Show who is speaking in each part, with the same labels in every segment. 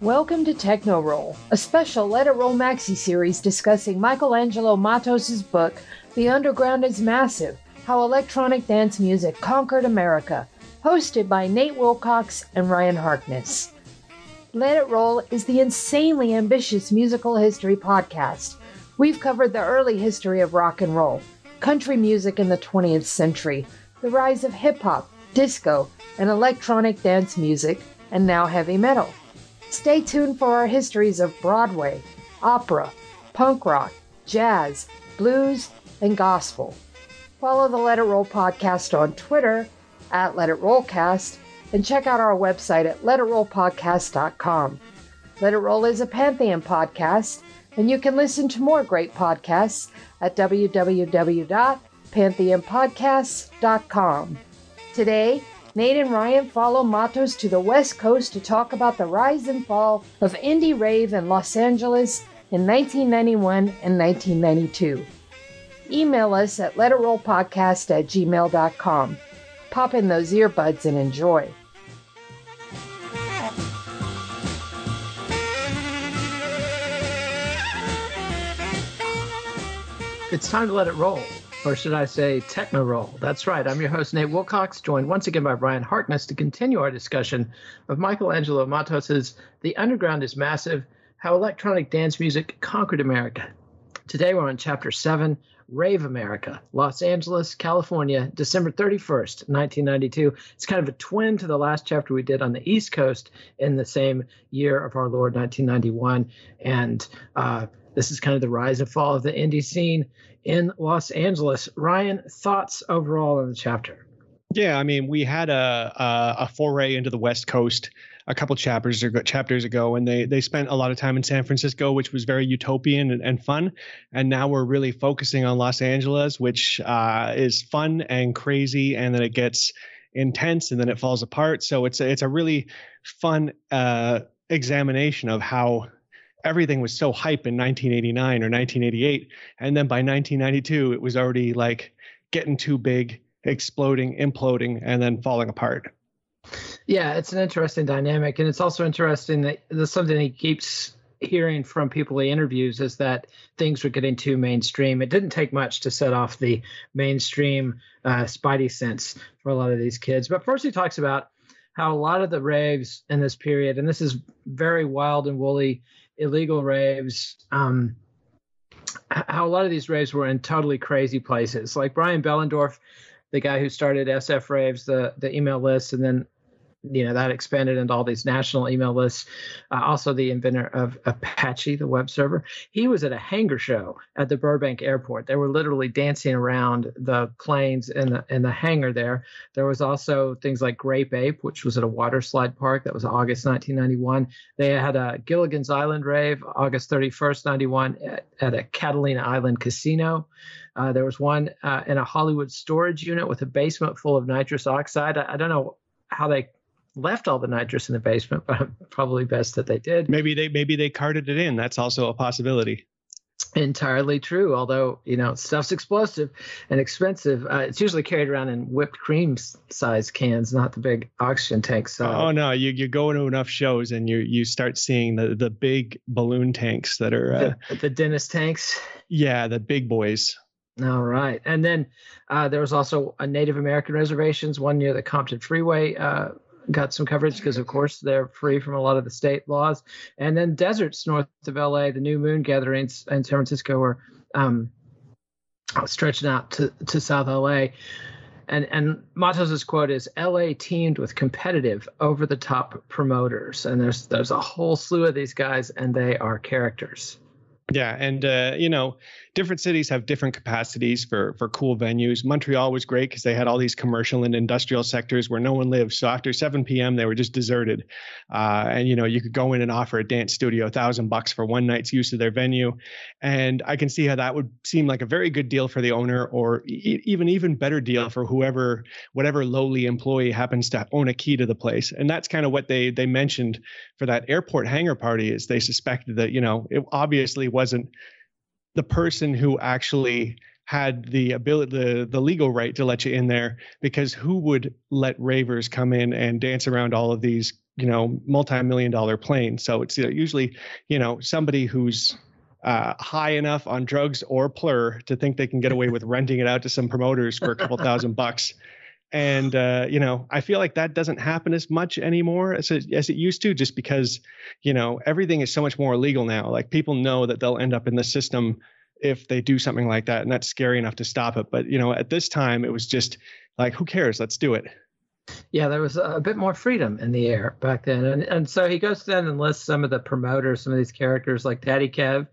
Speaker 1: Welcome to Techno Roll, a special Let It Roll maxi series discussing Michelangelo Matos' book, The Underground is Massive How Electronic Dance Music Conquered America, hosted by Nate Wilcox and Ryan Harkness. Let It Roll is the insanely ambitious musical history podcast. We've covered the early history of rock and roll, country music in the 20th century, the rise of hip hop, disco, and electronic dance music, and now heavy metal. Stay tuned for our histories of Broadway, opera, punk rock, jazz, blues, and gospel. Follow the Let It Roll podcast on Twitter at Let It Rollcast and check out our website at letitrollpodcast.com. Let It Roll is a Pantheon podcast, and you can listen to more great podcasts at www.pantheonpodcasts.com. Today, Nate and Ryan follow Matos to the West Coast to talk about the rise and fall of indie rave in Los Angeles in 1991 and 1992. Email us at letitrollpodcast at gmail.com. Pop in those earbuds and enjoy.
Speaker 2: It's time to let it roll or should I say techno roll? That's right. I'm your host, Nate Wilcox, joined once again by Ryan Harkness to continue our discussion of Michelangelo Matos's The Underground is Massive How Electronic Dance Music Conquered America. Today we're on Chapter 7 Rave America, Los Angeles, California, December 31st, 1992. It's kind of a twin to the last chapter we did on the East Coast in the same year of our Lord, 1991. And uh, this is kind of the rise and fall of the indie scene in Los Angeles. Ryan, thoughts overall on the chapter?
Speaker 3: Yeah, I mean, we had a, a, a foray into the West Coast a couple chapters ago, chapters ago, and they they spent a lot of time in San Francisco, which was very utopian and, and fun. And now we're really focusing on Los Angeles, which uh, is fun and crazy, and then it gets intense, and then it falls apart. So it's a, it's a really fun uh, examination of how everything was so hype in 1989 or 1988 and then by 1992 it was already like getting too big exploding imploding and then falling apart.
Speaker 2: Yeah it's an interesting dynamic and it's also interesting that there's something he keeps hearing from people he interviews is that things were getting too mainstream. It didn't take much to set off the mainstream uh, spidey sense for a lot of these kids. But first he talks about how a lot of the raves in this period and this is very wild and woolly illegal raves. Um, how a lot of these raves were in totally crazy places. Like Brian Behlendorf, the guy who started SF Raves, the the email list, and then you know that expanded into all these national email lists. Uh, also, the inventor of Apache, the web server, he was at a hangar show at the Burbank Airport. They were literally dancing around the planes in the in the hangar there. There was also things like Grape Ape, which was at a water slide park. That was August 1991. They had a Gilligan's Island rave, August 31st, 91, at, at a Catalina Island casino. Uh, there was one uh, in a Hollywood storage unit with a basement full of nitrous oxide. I, I don't know how they left all the nitrous in the basement, but probably best that they did.
Speaker 3: Maybe they maybe they carted it in. That's also a possibility.
Speaker 2: entirely true. Although you know stuff's explosive and expensive, uh, it's usually carried around in whipped cream size cans, not the big oxygen tanks. So.
Speaker 3: Oh no, you you go into enough shows and you you start seeing the the big balloon tanks that are uh,
Speaker 2: the, the Dennis tanks.
Speaker 3: Yeah, the big boys.
Speaker 2: All right, and then uh, there was also a Native American reservations, one near the Compton Freeway uh, got some coverage because, of course, they're free from a lot of the state laws. And then deserts north of LA, the new moon gatherings in San Francisco are um, stretching out to, to South LA. And, and Matos's quote is LA teemed with competitive over the top promoters. And there's there's a whole slew of these guys, and they are characters.
Speaker 3: Yeah, and uh, you know, different cities have different capacities for for cool venues. Montreal was great because they had all these commercial and industrial sectors where no one lives. So after 7 p.m., they were just deserted, uh, and you know you could go in and offer a dance studio a thousand bucks for one night's use of their venue, and I can see how that would seem like a very good deal for the owner, or e- even even better deal for whoever whatever lowly employee happens to own a key to the place. And that's kind of what they they mentioned for that airport hangar party is they suspected that you know it obviously wasn't the person who actually had the ability the the legal right to let you in there because who would let ravers come in and dance around all of these you know multi-million dollar planes? So it's usually you know somebody who's uh, high enough on drugs or plur to think they can get away with renting it out to some promoters for a couple thousand bucks and uh, you know i feel like that doesn't happen as much anymore as it, as it used to just because you know everything is so much more legal now. Like people know that they'll end up in the system if they do something like that and that's scary enough to stop it. But you know at this time it was just like who cares? Let's do it.
Speaker 2: Yeah, there was a bit more freedom in the air back then, and and so he goes then and lists some of the promoters, some of these characters like Daddy Kev,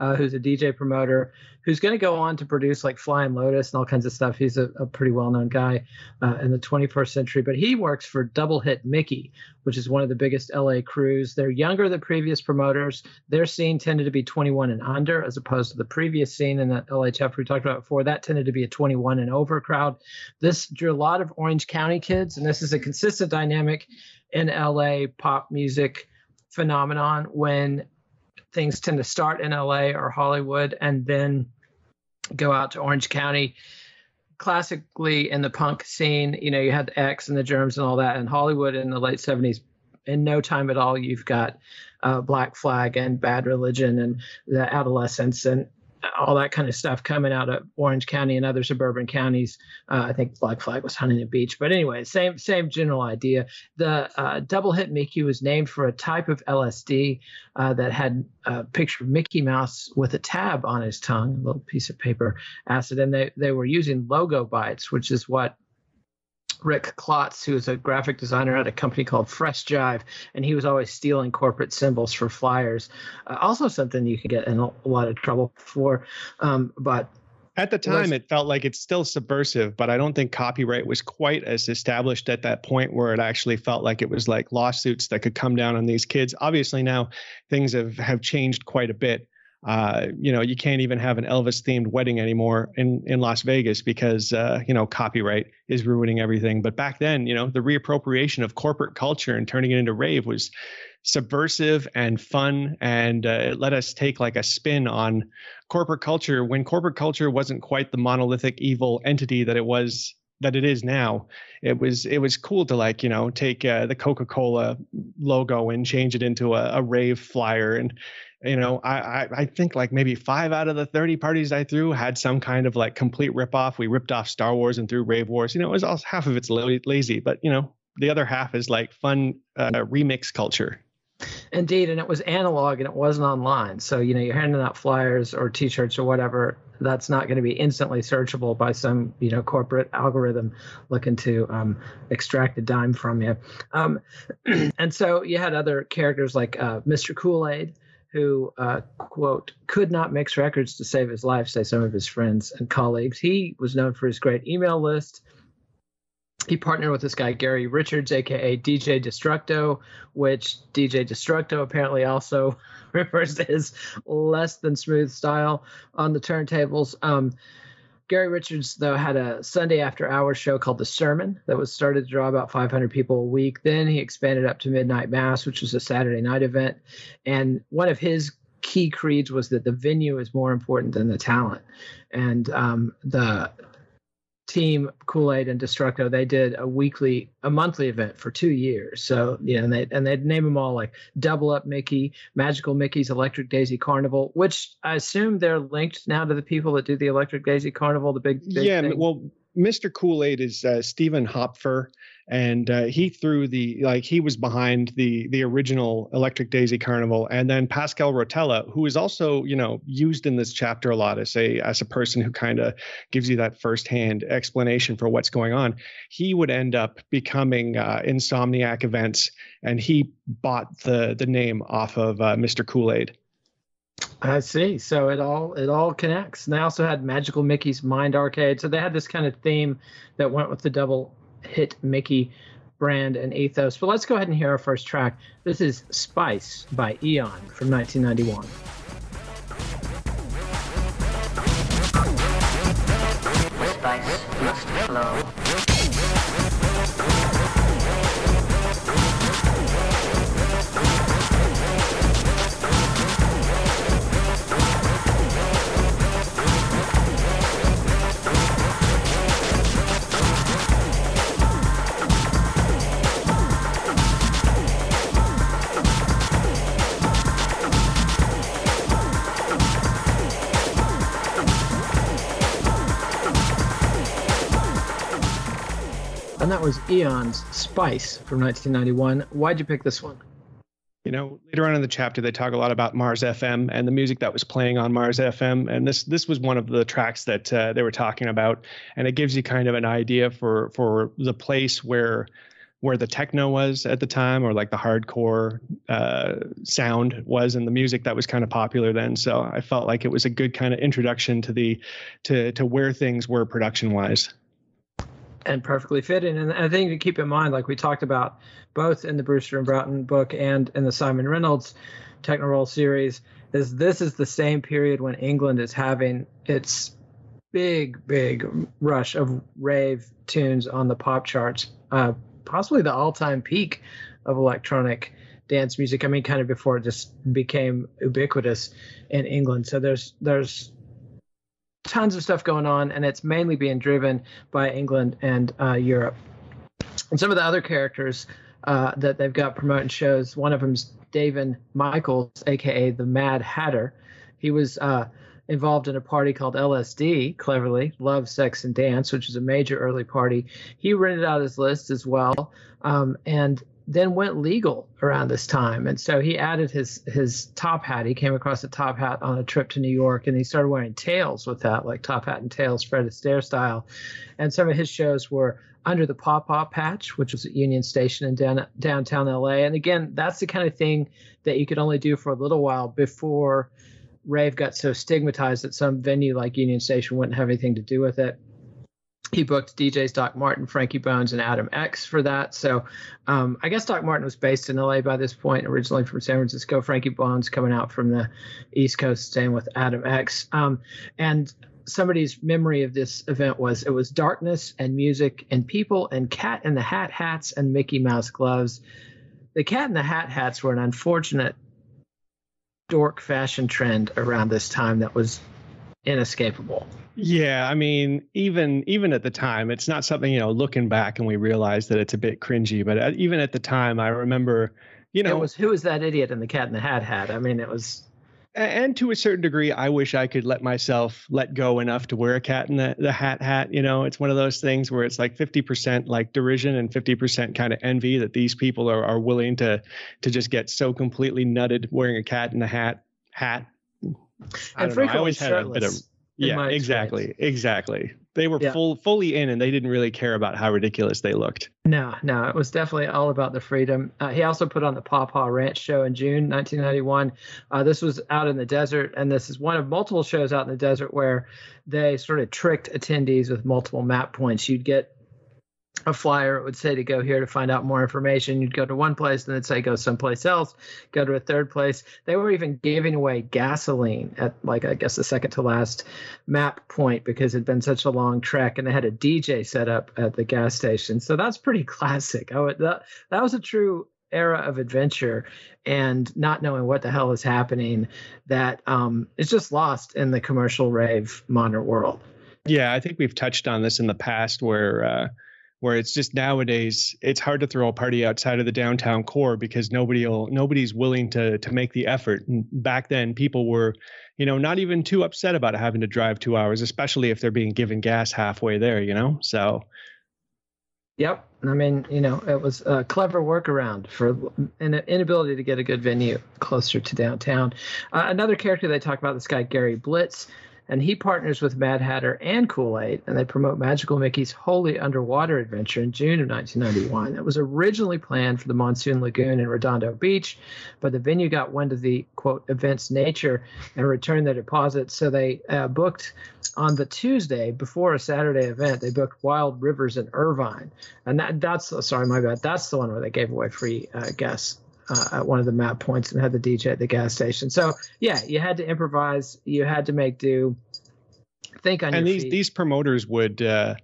Speaker 2: uh, who's a DJ promoter, who's going to go on to produce like Flying Lotus and all kinds of stuff. He's a, a pretty well known guy uh, in the 21st century, but he works for Double Hit Mickey, which is one of the biggest LA crews. They're younger than previous promoters. Their scene tended to be 21 and under, as opposed to the previous scene in that LA chapter we talked about before. That tended to be a 21 and over crowd. This drew a lot of Orange County kids, and this is a consistent dynamic in LA pop music phenomenon when things tend to start in LA or Hollywood and then go out to Orange County. Classically, in the punk scene, you know, you had the X and the Germs and all that. In Hollywood in the late 70s, in no time at all, you've got uh, Black Flag and Bad Religion and the Adolescents and all that kind of stuff coming out of Orange County and other suburban counties. Uh, I think Black Flag was Huntington Beach, but anyway, same same general idea. The uh, double hit Mickey was named for a type of LSD uh, that had a picture of Mickey Mouse with a tab on his tongue, a little piece of paper acid, and they they were using logo bites, which is what Rick Klotz, who is a graphic designer at a company called Fresh Jive, and he was always stealing corporate symbols for flyers. Uh, also, something you can get in a lot of trouble for. Um, but
Speaker 3: at the time, it felt like it's still subversive, but I don't think copyright was quite as established at that point where it actually felt like it was like lawsuits that could come down on these kids. Obviously, now things have, have changed quite a bit uh, you know, you can't even have an Elvis themed wedding anymore in, in Las Vegas because, uh, you know, copyright is ruining everything. But back then, you know, the reappropriation of corporate culture and turning it into rave was subversive and fun. And uh, it let us take like a spin on corporate culture when corporate culture wasn't quite the monolithic evil entity that it was that it is now it was it was cool to like you know take uh, the coca-cola logo and change it into a, a rave flyer and you know, I, I, I think like maybe five out of the 30 parties I threw had some kind of like complete ripoff. We ripped off Star Wars and threw Rave Wars. You know, it was all half of it's lazy, but you know, the other half is like fun uh, remix culture.
Speaker 2: Indeed, and it was analog and it wasn't online. So you know, you're handing out flyers or T-shirts or whatever. That's not going to be instantly searchable by some you know corporate algorithm looking to um, extract a dime from you. Um, and so you had other characters like uh, Mr. Kool Aid who, uh, quote, could not mix records to save his life, say some of his friends and colleagues. He was known for his great email list. He partnered with this guy, Gary Richards, aka DJ Destructo, which DJ Destructo apparently also refers to his less than smooth style on the turntables. Um, Gary Richards, though, had a Sunday after hours show called The Sermon that was started to draw about 500 people a week. Then he expanded up to Midnight Mass, which was a Saturday night event. And one of his key creeds was that the venue is more important than the talent, and um, the team Kool-Aid and Destructo, they did a weekly, a monthly event for two years. So, you know, and they and they'd name them all like Double Up Mickey, Magical Mickey's Electric Daisy Carnival, which I assume they're linked now to the people that do the Electric Daisy Carnival, the big, big
Speaker 3: yeah.
Speaker 2: thing.
Speaker 3: Well, Mr. Kool Aid is uh, Stephen Hopfer, and uh, he threw the like he was behind the the original Electric Daisy Carnival, and then Pasquale Rotella, who is also you know used in this chapter a lot as a as a person who kind of gives you that firsthand explanation for what's going on. He would end up becoming uh, Insomniac Events, and he bought the the name off of uh, Mr. Kool Aid.
Speaker 2: I see. So it all it all connects. And they also had Magical Mickey's Mind Arcade. So they had this kind of theme that went with the double hit Mickey brand and ethos. But let's go ahead and hear our first track. This is Spice by Eon from 1991.
Speaker 4: Spice must flow.
Speaker 2: Was Eon's Spice from 1991. Why'd you pick this one?
Speaker 3: You know, later on in the chapter, they talk a lot about Mars FM and the music that was playing on Mars FM, and this this was one of the tracks that uh, they were talking about, and it gives you kind of an idea for for the place where where the techno was at the time, or like the hardcore uh, sound was, and the music that was kind of popular then. So I felt like it was a good kind of introduction to the to to where things were production wise
Speaker 2: and perfectly fitting. And I think to keep in mind, like we talked about both in the Brewster and Broughton book and in the Simon Reynolds Techno Roll series, is this is the same period when England is having its big, big rush of rave tunes on the pop charts, uh, possibly the all-time peak of electronic dance music. I mean, kind of before it just became ubiquitous in England. So there's there's tons of stuff going on, and it's mainly being driven by England and uh, Europe. And some of the other characters uh, that they've got promoting shows, one of them's David Michaels, aka the Mad Hatter. He was uh, involved in a party called LSD, cleverly, Love, Sex, and Dance, which is a major early party. He rented out his list as well. Um, and then went legal around this time, and so he added his his top hat. He came across a top hat on a trip to New York, and he started wearing tails with that, like top hat and tails, Fred Astaire style. And some of his shows were under the Pop Pop Patch, which was at Union Station in down, downtown LA. And again, that's the kind of thing that you could only do for a little while before rave got so stigmatized that some venue like Union Station wouldn't have anything to do with it he booked DJs Doc Martin, Frankie Bones, and Adam X for that. So um, I guess Doc Martin was based in LA by this point, originally from San Francisco. Frankie Bones coming out from the East Coast, staying with Adam X. Um, and somebody's memory of this event was it was darkness and music and people and cat in the hat hats and Mickey Mouse gloves. The cat in the hat hats were an unfortunate dork fashion trend around this time that was inescapable.
Speaker 3: Yeah, I mean, even even at the time, it's not something you know. Looking back, and we realize that it's a bit cringy. But uh, even at the time, I remember, you know,
Speaker 2: it was who was that idiot in the Cat in the Hat hat? I mean, it was.
Speaker 3: And to a certain degree, I wish I could let myself let go enough to wear a cat in the, the hat hat. You know, it's one of those things where it's like 50% like derision and 50% kind of envy that these people are, are willing to to just get so completely nutted wearing a cat in the hat hat.
Speaker 2: And frequently I always had a bit of
Speaker 3: yeah, exactly, exactly. They were yeah. full fully in, and they didn't really care about how ridiculous they looked.
Speaker 2: No, no, it was definitely all about the freedom. Uh, he also put on the Paw Paw Ranch show in June 1991. Uh, this was out in the desert, and this is one of multiple shows out in the desert where they sort of tricked attendees with multiple map points. You'd get a flyer it would say to go here to find out more information. You'd go to one place and then say go someplace else go to a third place. They were even giving away gasoline at like i guess the second to last map point because it'd been such a long trek and they had a dj set up at the gas station. So that's pretty classic. I would, that, that was a true era of adventure and not knowing what the hell is happening that um, is just lost in the commercial rave modern world.
Speaker 3: Yeah, I think we've touched on this in the past where uh, where it's just nowadays it's hard to throw a party outside of the downtown core because nobody'll nobody's willing to to make the effort. And back then people were, you know, not even too upset about having to drive 2 hours, especially if they're being given gas halfway there, you know? So
Speaker 2: Yep. I mean, you know, it was a clever workaround for an inability to get a good venue closer to downtown. Uh, another character they talk about, this guy, Gary Blitz, and he partners with Mad Hatter and Kool Aid, and they promote Magical Mickey's Holy Underwater Adventure in June of 1991. It was originally planned for the Monsoon Lagoon in Redondo Beach, but the venue got wind of the quote event's nature and returned their deposits. So they uh, booked on the Tuesday before a Saturday event. They booked Wild Rivers in Irvine, and that that's sorry, my bad. That's the one where they gave away free uh, guests uh, at one of the map points and had the DJ at the gas station. So yeah, you had to improvise. You had to make do. Think on
Speaker 3: and
Speaker 2: your
Speaker 3: these
Speaker 2: feet.
Speaker 3: these promoters would uh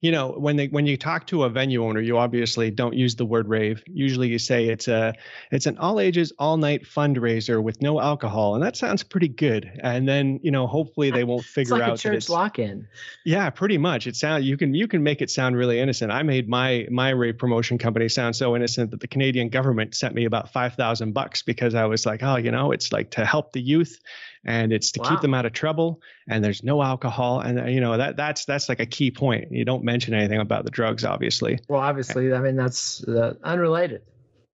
Speaker 3: you know when they when you talk to a venue owner you obviously don't use the word rave. Usually you say it's a it's an all ages all night fundraiser with no alcohol and that sounds pretty good. And then you know hopefully they won't figure
Speaker 2: it's like
Speaker 3: out
Speaker 2: a church lock-in.
Speaker 3: yeah pretty much. It sound you can you can make it sound really innocent. I made my my rave promotion company sound so innocent that the canadian government sent me about 5000 bucks because i was like oh you know it's like to help the youth and it's to
Speaker 2: Wow.
Speaker 3: keep them out of trouble and there's no alcohol and you know that that's that's like a key point you don't mention anything about the drugs obviously
Speaker 2: Well, obviously, I mean that's uh, unrelated.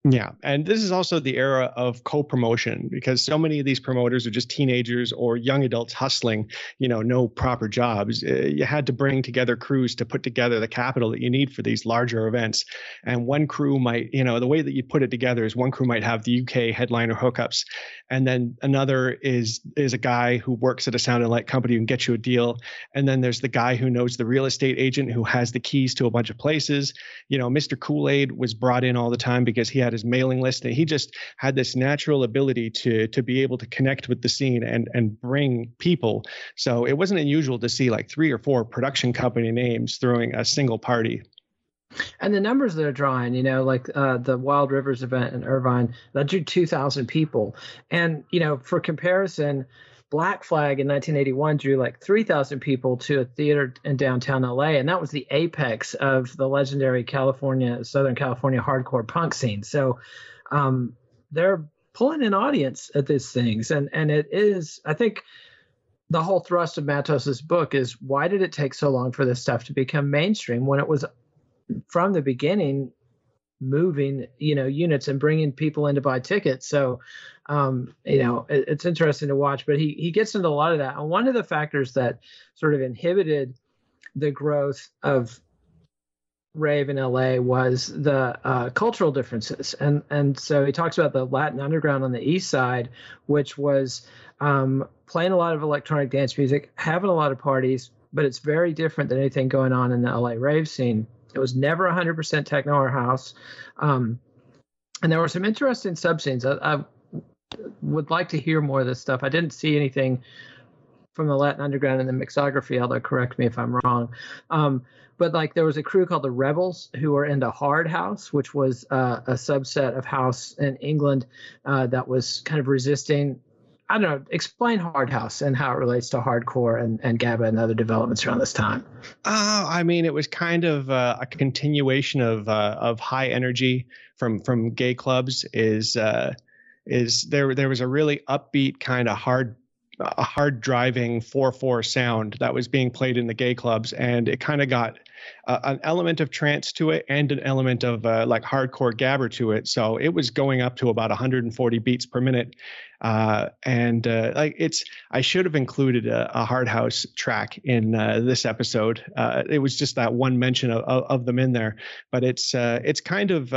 Speaker 3: Yeah and this is also the era of co-promotion because so many of these promoters are just teenagers or young adults hustling you know no proper jobs. Uh, you had to bring together crews to put together the capital that you need for these larger events. And one crew might you know the way that you put it together is one crew might have the uk headliner hookups and then another is is a guy who works at a sound and light company who can get you a deal. And then there's the guy who knows the real estate agent who has the keys to a bunch of places. You know mr kool-aid was brought in all the time because he had his mailing list and he just had this natural ability to to be able to connect with the scene and and bring people so it wasn't unusual to see like three or four production company names throwing a single party
Speaker 2: And the numbers they're drawing, you know, like uh, the Wild Rivers event in Irvine, that drew 2,000 people. And, you know, for comparison, Black Flag in 1981 drew like 3,000 people to a theater in downtown LA. And that was the apex of the legendary California, Southern California hardcore punk scene. So um, they're pulling an audience at these things. And, and it is, I think, the whole thrust of Matos's book is why did it take so long for this stuff to become mainstream when it was from the beginning moving you know units and bringing people in to buy tickets. So um you know it, it's interesting to watch but he he gets into a lot of that. And one of the factors that sort of inhibited the growth of rave in la was the uh, cultural differences. And and so he talks about the latin underground on the east side which was um, playing a lot of electronic dance music having a lot of parties but it's very different than anything going on in the la rave scene it was never 100% techno or house. Um, and there were some interesting subscenes. I, I would like to hear more of this stuff. I didn't see anything from the Latin Underground in the mixography, although correct me if I'm wrong. Um, but like there was a crew called the Rebels who were into hard house, which was uh, a subset of house in England uh, that was kind of resisting. I don't know. Explain hard house and how it relates to hardcore and, and gabber and other developments around this time.
Speaker 3: Uh, I mean, it was kind of uh, a continuation of uh, of high energy from from gay clubs. Is uh, is there there was a really upbeat kind of hard a hard driving 4-4 sound that was being played in the gay clubs and it kind of got uh, an element of trance to it and an element of uh, like hardcore gabber to it so it was going up to about 140 beats per minute uh, and uh, like it's i should have included a, a hard house track in uh, this episode. Uh, it was just that one mention of, of, them in there but it's it's kind of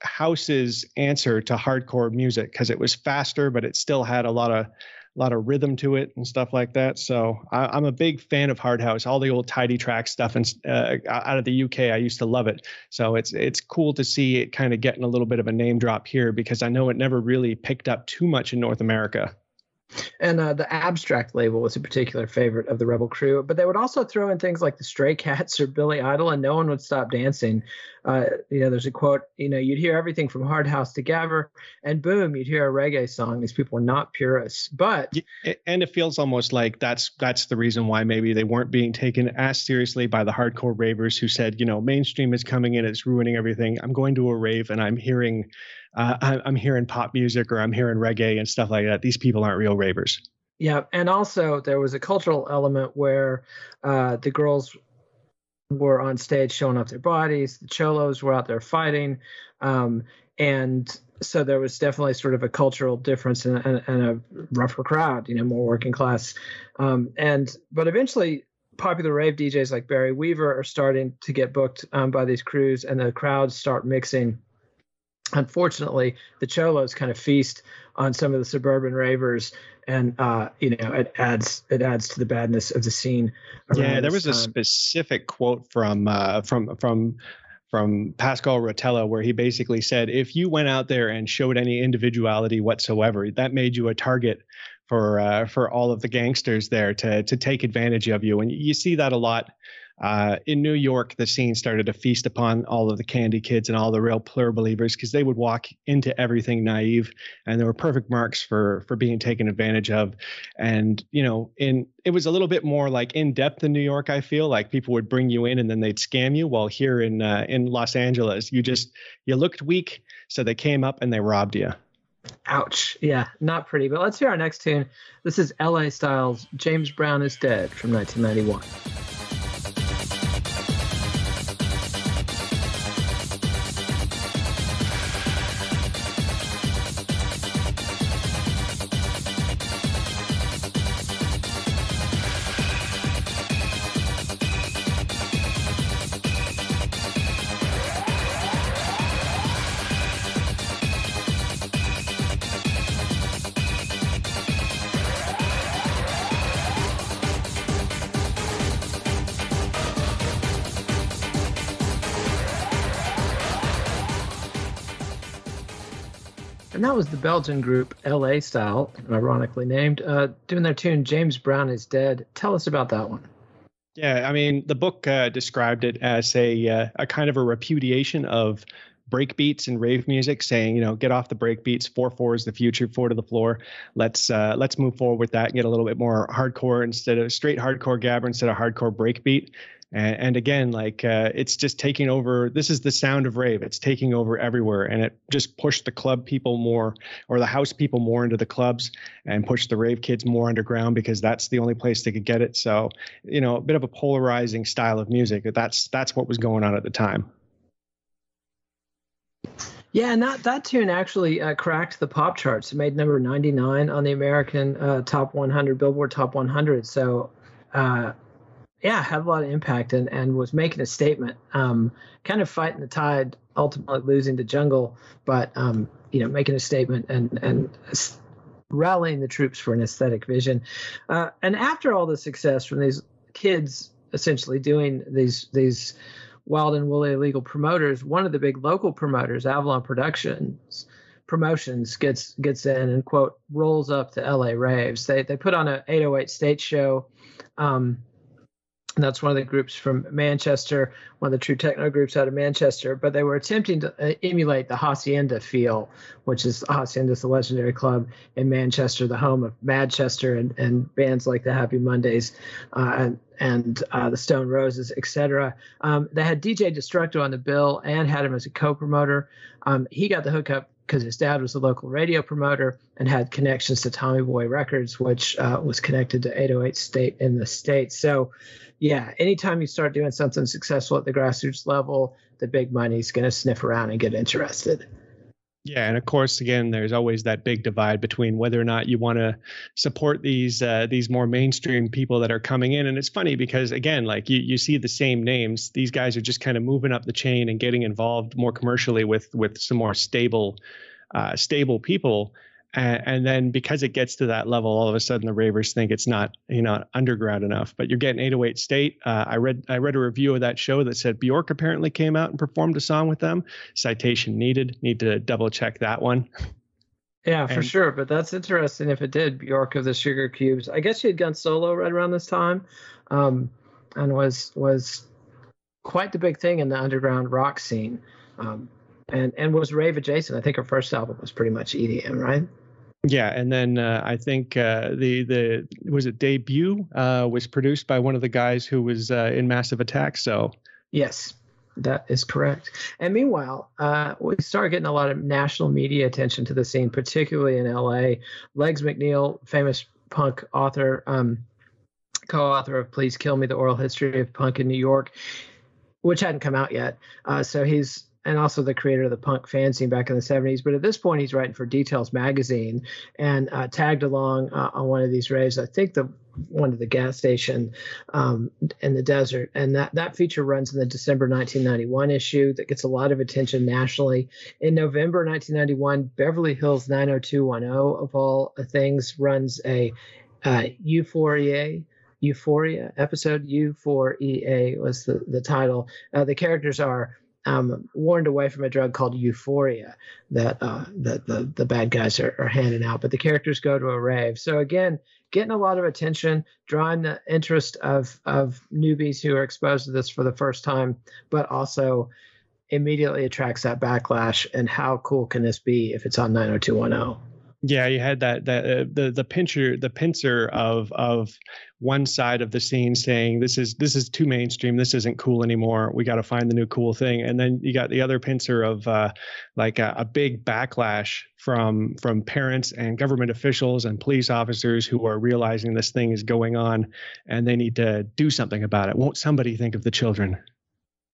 Speaker 3: house's answer to hardcore music because it was faster but it still had a lot of a lot of rhythm to it and stuff like that. So I, am a big fan of Hard House, all the old tidy track stuff and uh, out of the UK. I used to love it. So it's it's cool to see it kind of getting a little bit of a name drop here because I know it never really picked up too much in North America.
Speaker 2: And uh, the abstract label was a particular favorite of the Rebel crew, but they would also throw in things like the Stray Cats or Billy Idol, and no one would stop dancing. Uh, you know, there's a quote, you know, you'd hear everything from Hard House to Gabber, and boom, you'd hear a reggae song. These people were not purists, but
Speaker 3: and it feels almost like that's that's the reason why maybe they weren't being taken as seriously by the hardcore ravers who said, you know, mainstream is coming in, it's ruining everything. I'm going to a rave and I'm hearing uh, I'm hearing pop music or I'm hearing reggae and stuff like that. These people aren't real ravers.
Speaker 2: Yeah, and also there was a cultural element where uh, the girls were on stage showing off their bodies. The cholos were out there fighting, um, and so there was definitely sort of a cultural difference and, and, and a rougher crowd, you know, more working class. Um, and but eventually, popular rave DJs like Barry Weaver are starting to get booked um, by these crews, and the crowds start mixing unfortunately, the cholos kind of feast on some of the suburban ravers, and uh, you know it adds it adds to the badness of the scene.
Speaker 3: Yeah, there was time. a specific quote from uh, from from from Pasquale Rotella where he basically said, if you went out there and showed any individuality whatsoever, that made you a target for uh, for all of the gangsters there to to take advantage of you, and you see that a lot uh, in New York, the scene started to feast upon all of the candy kids and all the real plur believers because they would walk into everything naive, and there were perfect marks for for being taken advantage of. And you know, in it was a little bit more like in depth in New York. I feel like people would bring you in and then they'd scam you. While here in uh, in Los Angeles, you just you looked weak, so they came up and they robbed you.
Speaker 2: Ouch. Yeah, not pretty. But let's hear our next tune. This is LA Styles James Brown is Dead from 1991. And that was the Belgian group LA Style, ironically named, uh, doing their tune James Brown is Dead. Tell us about that one.
Speaker 3: Yeah, I mean, the book uh, described it as a uh, a kind of a repudiation of breakbeats and rave music, saying, you know, get off the breakbeats. Four four is the future. Four to the floor. Let's uh, let's move forward with that and get a little bit more hardcore instead of straight hardcore gabber instead of hardcore breakbeat. And, and again, like uh, it's just taking over. This is the sound of rave. It's taking over everywhere, and it just pushed the club people more, or the house people more into the clubs, and pushed the rave kids more underground because that's the only place they could get it. So, you know, a bit of a polarizing style of music. That's that's what was going on at the time.
Speaker 2: Yeah, and that, that tune actually uh, cracked the pop charts. It made number 99 on the American uh, Top 100, Billboard Top 100. So, uh, yeah, had a lot of impact and, and was making a statement, um, kind of fighting the tide, ultimately losing the Jungle, but um, you know, making a statement and and rallying the troops for an aesthetic vision. Uh, and after all the success from these kids, essentially doing these these wild and woolly illegal promoters, one of the big local promoters, Avalon Productions promotions gets gets in and quote rolls up to LA raves. They they put on a 808 state show. Um, that's one of the groups from Manchester, one of the true techno groups out of Manchester. But they were attempting to uh, emulate the Hacienda feel, which is Hacienda is the legendary club in Manchester, the home of Manchester and, and bands like the Happy Mondays uh, and, and uh, the Stone Roses, etc. Um, they had DJ Destructo on the bill and had him as a co-promoter. Um, he got the hookup because his dad was a local radio promoter and had connections to Tommy Boy Records, which uh, was connected to 808 State in the States. So yeah, anytime you start doing something successful at the grassroots level, the big money's going to sniff around and get interested.
Speaker 3: Yeah, and of course, again, there's always that big divide between whether or not you want to support these uh, these more mainstream people that are coming in. And it's funny because again, like you you see the same names. These guys are just kind of moving up the chain and getting involved more commercially with with some more stable uh, stable people. And, and, then because it gets to that level, all of a sudden the ravers think it's not, you know, underground enough. But you're getting 808 State. Uh, I read I read a review of that show that said Bjork apparently came out and performed a song with them. Citation needed. Need to double check that one.
Speaker 2: Yeah, for
Speaker 3: And-
Speaker 2: sure. But that's interesting if it did. Bjork of the Sugar Cubes. I guess she had gone solo right around this time, um, and was was quite the big thing in the underground rock scene, um, and and was rave adjacent. I think her first album was pretty much EDM, right?
Speaker 3: Yeah, and then uh, I think uh, the the was it debut uh, was produced by one of the guys who was uh, in Massive Attack. So
Speaker 2: Yes, that is correct. And meanwhile, uh, we started getting a lot of national media attention to the scene, particularly in LA. Legs McNeil, famous punk author, um, co-author of "Please Kill Me: The Oral History of Punk in New York," which hadn't come out yet. Uh, so he's and also the creator of the punk fanzine back in the 70s. But at this point, he's writing for Details magazine and uh, tagged along uh, on one of these raves. I think the one at the gas station um, in the desert, and that that feature runs in the December 1991 issue that gets a lot of attention nationally. In November 1991, Beverly Hills 90210 of all things runs a uh, Euphoria Euphoria episode. U4EA was the, the title. Uh, the characters are um, warned away from a drug called Euphoria that uh, that the, the bad guys are, are handing out, but the characters go to a rave. So again, getting a lot of attention, drawing the interest of of newbies who are exposed to this for the first time, but also immediately attracts that backlash. And how cool can this be if it's on 90210?
Speaker 3: Yeah, you had that that uh, the the pincher the pincer of of one side of the scene saying this is this is too mainstream. This isn't cool anymore. We got to find the new cool thing. And then you got the other pincer of uh, like a, a big backlash from from parents and government officials and police officers who are realizing this thing is going on and they need to do something about it. Won't somebody think of the children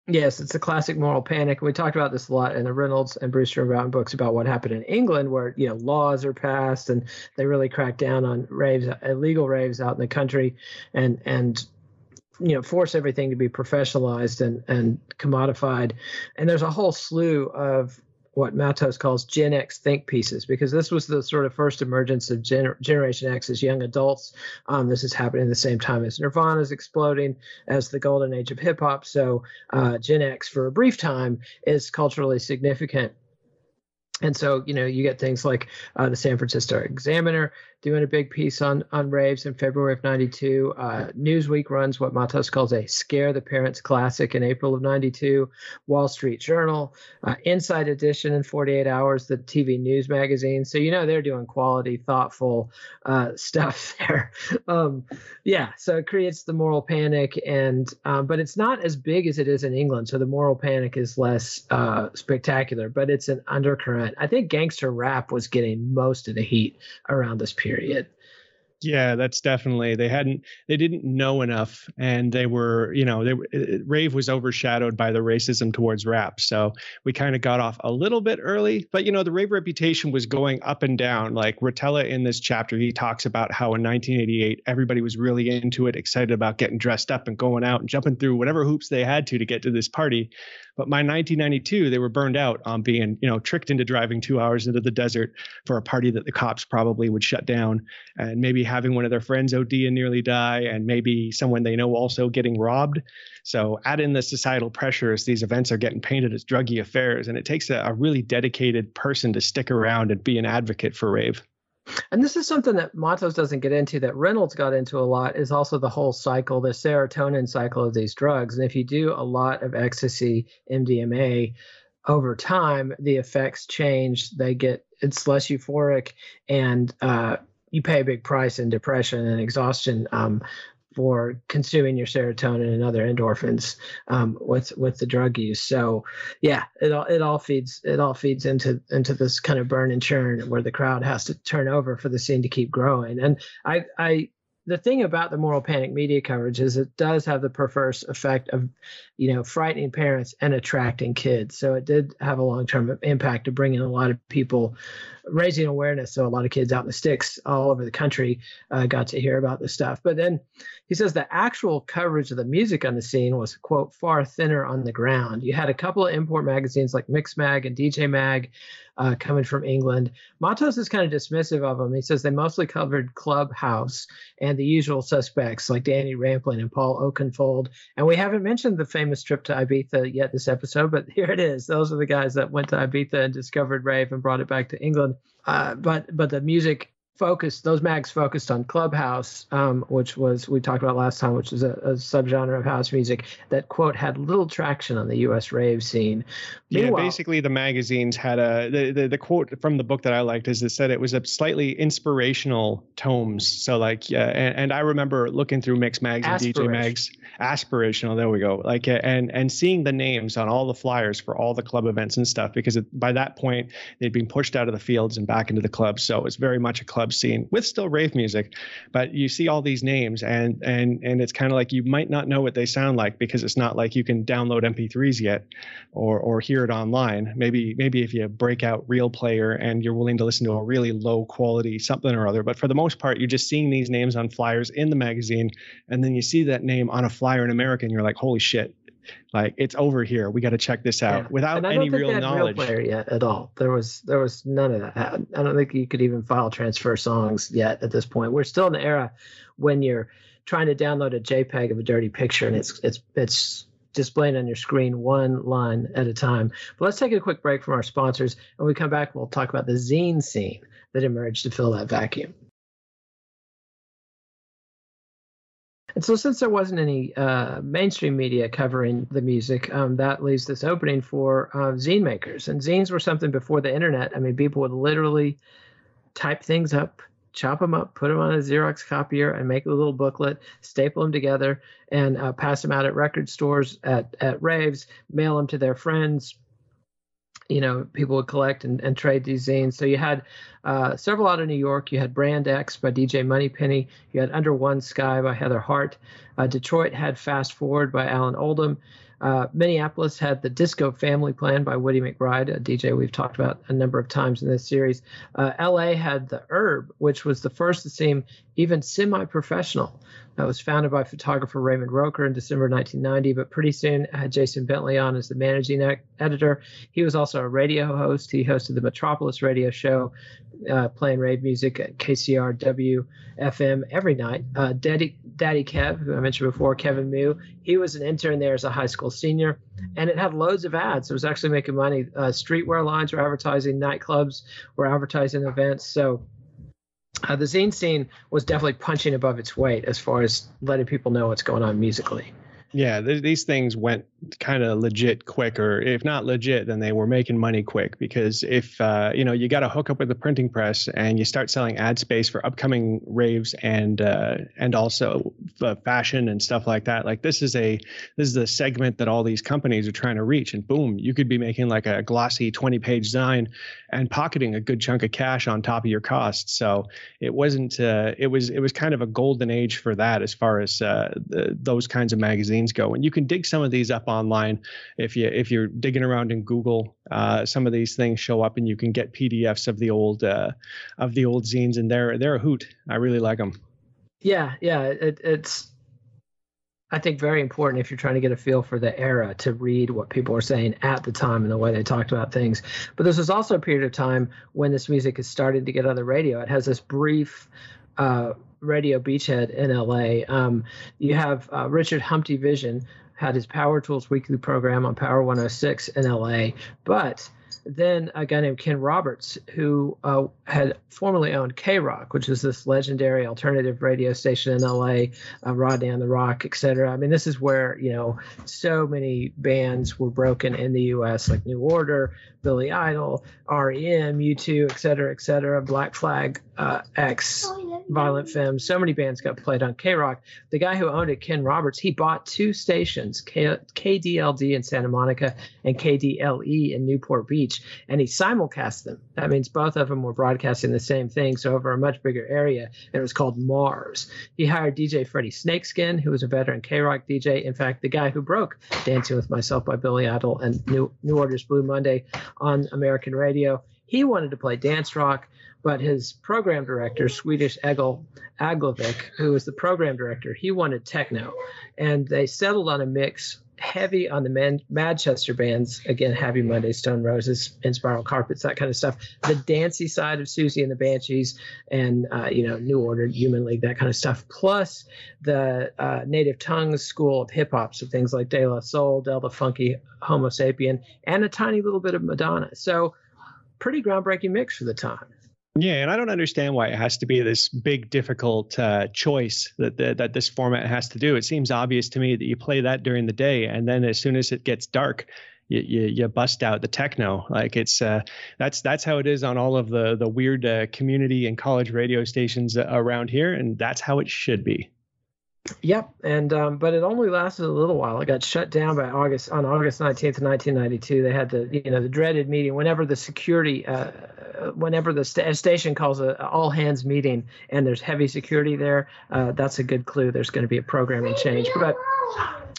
Speaker 2: Yes, it's a classic moral panic. We talked about this a lot in the Reynolds and Brewster and Brown books about what happened in England, where you know laws are passed and they really crack down on raves, illegal raves out in the country, and and you know force everything to be professionalized and and commodified. And there's a whole slew of what Matos calls Gen X think pieces, because this was the sort of first emergence of Gen- Generation X as young adults. Um, this is happening at the same time as Nirvana is exploding as the golden age of hip hop. So uh, Gen X, for a brief time, is culturally significant. And so, you know, you get things like uh, the San Francisco Examiner doing a big piece on on raves in February of '92. Uh, Newsweek runs what Matos calls a "Scare the Parents" classic in April of '92. Wall Street Journal, uh, Inside Edition in 48 Hours, the TV news magazine. So you know they're doing quality, thoughtful uh, stuff there. Um, yeah, so it creates the moral panic, and um, but it's not as big as it is in England. So the moral panic is less uh, spectacular, but it's an undercurrent. I think gangster rap was getting most of the heat around this period period.
Speaker 3: Yeah, that's definitely they hadn't they didn't know enough, and they were you know they rave was overshadowed by the racism towards rap, so we kind of got off a little bit early. But you know the rave reputation was going up and down. Like Rotella in this chapter, he talks about how in 1988 everybody was really into it, excited about getting dressed up and going out and jumping through whatever hoops they had to to get to this party. But by 1992, they were burned out on being you know tricked into driving two hours into the desert for a party that the cops probably would shut down, and maybe having one of their friends OD and nearly die, and maybe someone they know also getting robbed. So add in the societal pressures, these events are getting painted as druggy affairs, and it takes a, a really dedicated person to stick around and be an advocate for rave.
Speaker 2: And this is something that Matos doesn't get into that Reynolds got into a lot is also the whole cycle, the serotonin cycle of these drugs. And if you do a lot of ecstasy, MDMA, over time, the effects change. They get, it's less euphoric and uh, you pay a big price in depression and exhaustion um, for consuming your serotonin and other endorphins um, with with the drug use. So yeah, it all it all feeds it all feeds into into this kind of burn and churn where the crowd has to turn over for the scene to keep growing. And I I the thing about the moral panic media coverage is it does have the perverse effect of you know frightening parents and attracting kids. So it did have a long-term impact of bringing a lot of people raising awareness. So a lot of kids out in the sticks all over the country uh, got to hear about this stuff. But then he says the actual coverage of the music on the scene was quote far thinner on the ground. You had a couple of import magazines like mix mag and dj mag uh, coming from England. Matos is kind of dismissive of them. He says they mostly covered Clubhouse and the usual suspects like Danny Rampling and Paul Oakenfold. And we haven't mentioned the famous trip to Ibiza yet this episode, but here it is. Those are the guys that went to Ibiza and discovered rave and brought it back to England. Uh, but but the music focused those mags focused on clubhouse um, which was we talked about last time which is a, a, subgenre of house music that quote had little traction on the us rave scene.
Speaker 3: Yeah basically the magazines had a the, the, the quote from the book that i liked is it said it was a slightly inspirational tomes so like yeah and, and i remember looking through mix mags and dj mags. Aspirational there we go. Like and and seeing the names on all the flyers for all the club events and stuff because it, by that point they'd been pushed out of the fields and back into the clubs so it was very much a club club scene with still rave music but you see all these names and and and it's kind of like you might not know what they sound like because it's not like you can download mp3s yet or or hear it online. Maybe maybe if you break out real player and you're willing to listen to a really low quality something or other but for the most part you're just seeing these names on flyers in the magazine and then you see that name on a flyer in america and you're like holy shit like it's over here. We got to check this out
Speaker 2: yeah.
Speaker 3: without any real knowledge.
Speaker 2: Real player yet at all. There was there was none of that. I don't think you could even file transfer songs yet at this point. We're still in the era when you're trying to download a JPEG of a dirty picture and it's it's it's displaying on your screen one line at a time. But let's take a quick break from our sponsors. and we come back, we'll talk about the zine scene that emerged to fill that vacuum. And so, since there wasn't any uh, mainstream media covering the music, um, that leaves this opening for uh, zine makers. And zines were something before the internet. I mean, people would literally type things up, chop them up, put them on a Xerox copier, and make a little booklet, staple them together, and uh, pass them out at record stores, at, at raves, mail them to their friends, you know, people would collect and, and trade these zines. So you had uh, several out of New York. You had Brand X by DJ Moneypenny. You had Under One Sky by Heather Hart. Uh, Detroit had Fast Forward by Alan Oldham. Uh, Minneapolis had the Disco Family Plan by Woody McBride, a DJ we've talked about a number of times in this series. Uh, LA had the Urb, which was the first to seem even semi professional. That was founded by photographer Raymond Roker in December 1990, but pretty soon had Jason Bentley on as the managing editor. He was also a radio host. He hosted the Metropolis radio show, uh, playing rave music at KCRW FM every night. Uh, Daddy, Daddy Kev, who I mentioned before, Kevin Moo, he was an intern there as a high school senior, and it had loads of ads. It was actually making money. Uh, streetwear lines were advertising, nightclubs were advertising events. So uh, the zine scene was definitely punching above its weight as far as letting people know what's going on musically.
Speaker 3: Yeah, th- these things went kind of legit quick, or if not legit, then they were making money quick. Because if uh, you know you got to hook up with the printing press and you start selling ad space for upcoming raves and uh, and also uh, fashion and stuff like that, like this is a this is a segment that all these companies are trying to reach. And boom, you could be making like a glossy twenty page design and pocketing a good chunk of cash on top of your costs. So it wasn't uh, it was it was kind of a golden age for that as far as uh, the, those kinds of magazines go. And you can dig some of these up online if you if you're digging around in Google. Uh, some of these things show up, and you can get PDFs of the old uh, of the old zines, and they're they're a hoot. I really like them.
Speaker 2: Yeah, yeah, it, it's I think very important if you're trying to get a feel for the era to read what people were saying at the time and the way they talked about things. But this was also a period of time when this music is starting to get on the radio. It has this brief uh, Radio Beachhead in LA. Um, you have uh, Richard Humpty Vission had his Power Tools weekly program on Power 106 in LA, but then a guy named Ken Roberts, who uh, had formerly owned KROQ, which is this legendary alternative radio station in LA, uh, Rodney on the Rock, et cetera. I mean, this is where, you know, so many bands were broken in the US, like New Order, Billy Idol, REM, U2, et cetera, et cetera, Black Flag, uh, X, Violent Femmes. So many bands got played on KROQ. The guy who owned it, Ken Roberts, he bought two stations, K- KDLD in Santa Monica and KDLE in Newport Beach, and he simulcast them. That means both of them were broadcasting the same thing, so over a much bigger area, and it was called Mars. He hired DJ Freddie Snakeskin, who was a veteran KROQ DJ. In fact, the guy who broke Dancing with Myself by Billy Idol and New, New Order's Blue Monday on American radio. He wanted to play dance rock, but his program director, Swedish Egil Aglovik, who was the program director, he wanted techno. And they settled on a mix heavy on the Man- Manchester bands. Again, Happy Monday, Stone Roses, and Spiral Carpets, that kind of stuff. The dancey side of Siouxsie and the Banshees, and uh, you know, New Order, Human League, that kind of stuff. Plus the uh, Native Tongues school of hip hop, so things like De La Soul, Del the Funky, Homosapien, and a tiny little bit of Madonna. So pretty groundbreaking mix for the time.
Speaker 3: Yeah, and I don't understand why it has to be this big, difficult uh, choice that, that that this format has to do. It seems obvious to me that you play that during the day, and then as soon as it gets dark, you you, you bust out the techno. Like it's uh, that's that's how it is on all of the the weird uh, community and college radio stations around here, and that's how it should be.
Speaker 2: Yep, and um, but it only lasted a little while. It got shut down by August on August nineteenth, nineteen ninety two. They had the you know the dreaded meeting whenever the security, uh, whenever the st- station calls a, a, all hands meeting and there's heavy security there. Uh, that's a good clue. There's going to be a programming change. But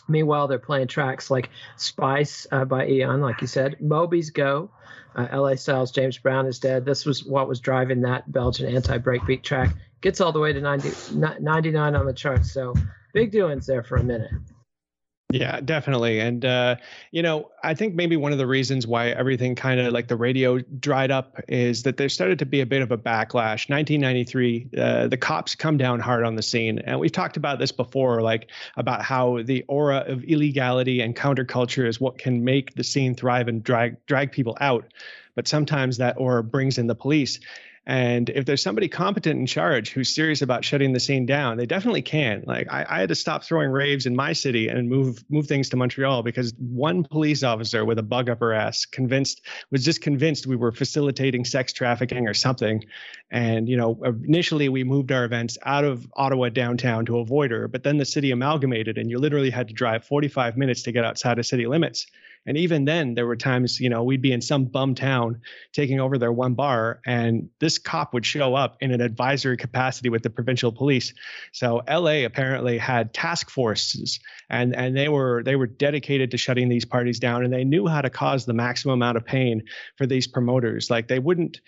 Speaker 2: meanwhile, they're playing tracks like Spice uh, by Eon, like you said, Moby's Go. Uh, LA Styles, James Brown is dead. This was what was driving that Belgian anti breakbeat track gets all the way to 90, 99 on the charts. So big doings there for a minute.
Speaker 3: Yeah, definitely. And, uh, you know, I think maybe one of the reasons why everything kind of like the radio dried up is that there started to be a bit of a backlash. 1993, uh, the cops come down hard on the scene. And we've talked about this before, like about how the aura of illegality and counterculture is what can make the scene thrive and drag, drag people out. But sometimes that aura brings in the police. And if there's somebody competent in charge who's serious about shutting the scene down, they definitely can. Like I, I, had to stop throwing raves in my city and move move things to Montreal because one police officer with a bug up her ass convinced was just convinced we were facilitating sex trafficking or something. And you know, initially we moved our events out of Ottawa downtown to avoid her, but then the city amalgamated, and you literally had to drive 45 minutes to get outside of city limits. And even then, there were times, you know, we'd be in some bum town taking over their one bar, and this cop would show up in an advisory capacity with the provincial police. So LA apparently had task forces, and and they were they were dedicated to shutting these parties down, and they knew how to cause the maximum amount of pain for these promoters. Like they wouldn't,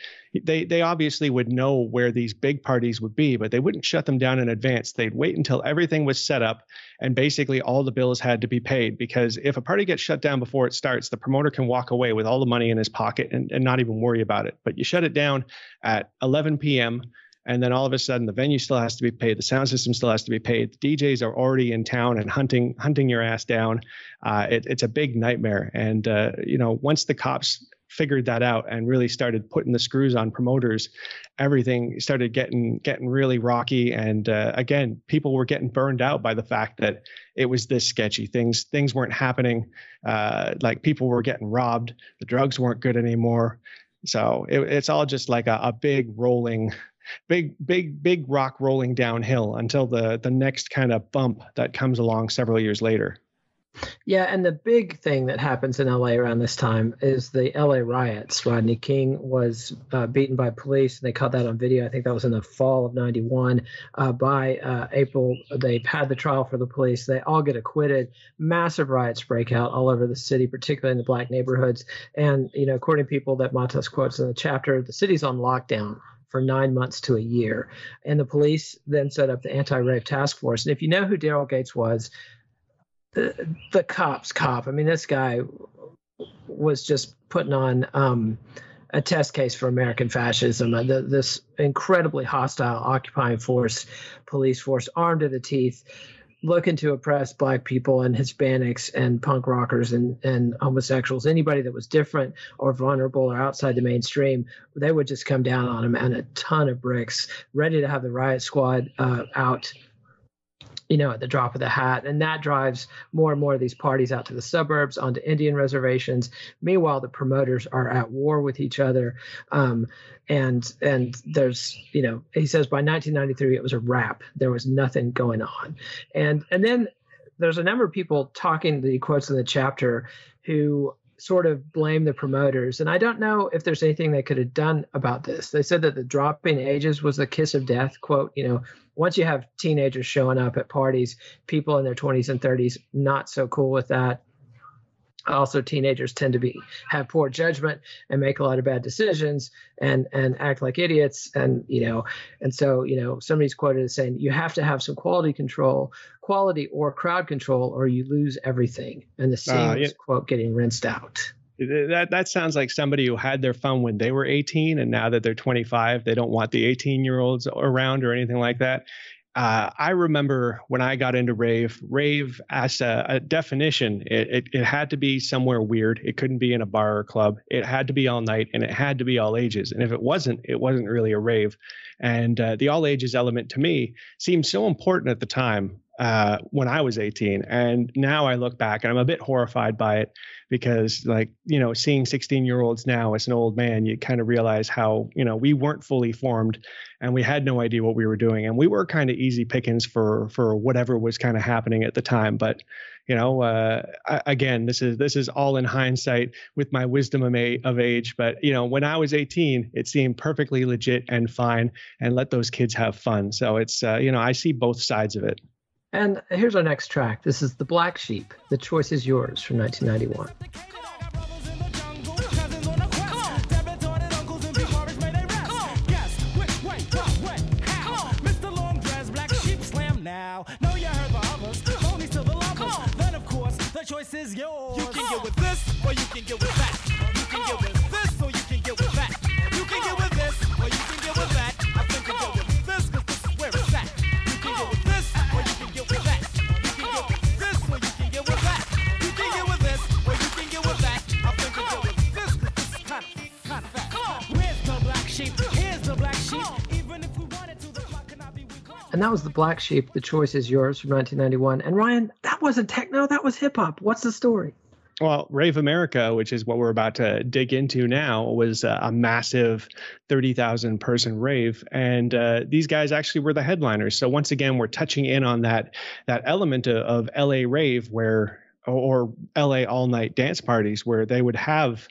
Speaker 3: they they obviously would know where these big parties would be, but they wouldn't shut them down in advance. They'd wait until everything was set up, and basically all the bills had to be paid. Because if a party gets shut down before it starts, the promoter can walk away with all the money in his pocket and, and not even worry about it. But you shut it down at 11 p.m. And then all of a sudden, the venue still has to be paid. The sound system still has to be paid. The DJs are already in town and hunting hunting your ass down. Uh, it, it's a big nightmare. And uh, you know, once the cops figured that out and really started putting the screws on promoters, everything started getting getting really rocky. And uh, again, people were getting burned out by the fact that it was this sketchy. Things things weren't happening. Uh, like people were getting robbed. The drugs weren't good anymore. So it, it's all just like a, a big rolling big big big rock rolling downhill until the the next kind of bump that comes along several years later
Speaker 2: yeah, and the big thing that happens in LA around this time is the LA riots. Rodney King was uh, beaten by police, and they caught that on video. I think that was in the fall of '91. Uh, by uh, April, they've had the trial for the police. They all get acquitted. Massive riots break out all over the city, particularly in the black neighborhoods. And you know, according to people that Matos quotes in the chapter, the city's on lockdown for nine months to a year. And the police then set up the anti rave task force. And if you know who Daryl Gates was, the, cops cop. I mean, this guy was just putting on um, a test case for American fascism. Uh, the, this incredibly hostile occupying force, police force, armed to the teeth, looking to oppress black people and Hispanics and punk rockers and, and homosexuals, anybody that was different or vulnerable or outside the mainstream, they would just come down on them and a ton of bricks, ready to have the riot squad uh, out you know, at the drop of the hat. And that drives more and more of these parties out to the suburbs, onto Indian reservations. Meanwhile, the promoters are at war with each other. Um, and and there's, you know, he says by 1993 it was a wrap. There was nothing going on. And and then there's a number of people talking the quotes in the chapter who sort of blame the promoters. And I don't know if there's anything they could have done about this. They said that the dropping ages was the kiss of death. Quote, you know, once you have teenagers showing up at parties, people in their 20s and 30s, not so cool with that. Also teenagers tend to be have poor judgment and make a lot of bad decisions and and act like idiots. And you know and so you know somebody's quoted as saying you have to have some quality control quality or crowd control or you lose everything. And the scene uh, yeah. quote getting rinsed out.
Speaker 3: That that sounds like somebody who had their fun when they were 18 and now that they're 25 they don't want the 18 year olds around or anything like that uh, I remember when I got into rave, rave as a, a definition, it, it, it, had to be somewhere weird. It couldn't be in a bar or club. It had to be all night and it had to be all ages. And if it wasn't, it wasn't really a rave. And uh, the all ages element to me seemed so important at the time uh, when I was 18. And now I look back and I'm a bit horrified by it because, like, you know, seeing 16 year olds now as an old man, you kind of realize how, you know, we weren't fully formed and we had no idea what we were doing. And we were kind of easy pickings for, for whatever was kind of happening at the time. But, you know, uh, again, this is this is all in hindsight with my wisdom of, of age. But you know, when I was 18, it seemed perfectly legit and fine, and let those kids have fun. So it's uh, you know, I see both sides of it.
Speaker 2: And here's our next track. This is The Black Sheep. The choice is yours from 1991. choice is yours. You can get with this, or you can get with that. And that was the Black Sheep. The choice is yours from 1991. And Ryan, that wasn't techno. That was hip hop. What's the story?
Speaker 3: Well, Rave America, which is what we're about to dig into now, was a massive 30,000 person rave. And uh, these guys actually were the headliners. So once again, we're touching in on that, that element of, of LA rave where, or LA all night dance parties where they would have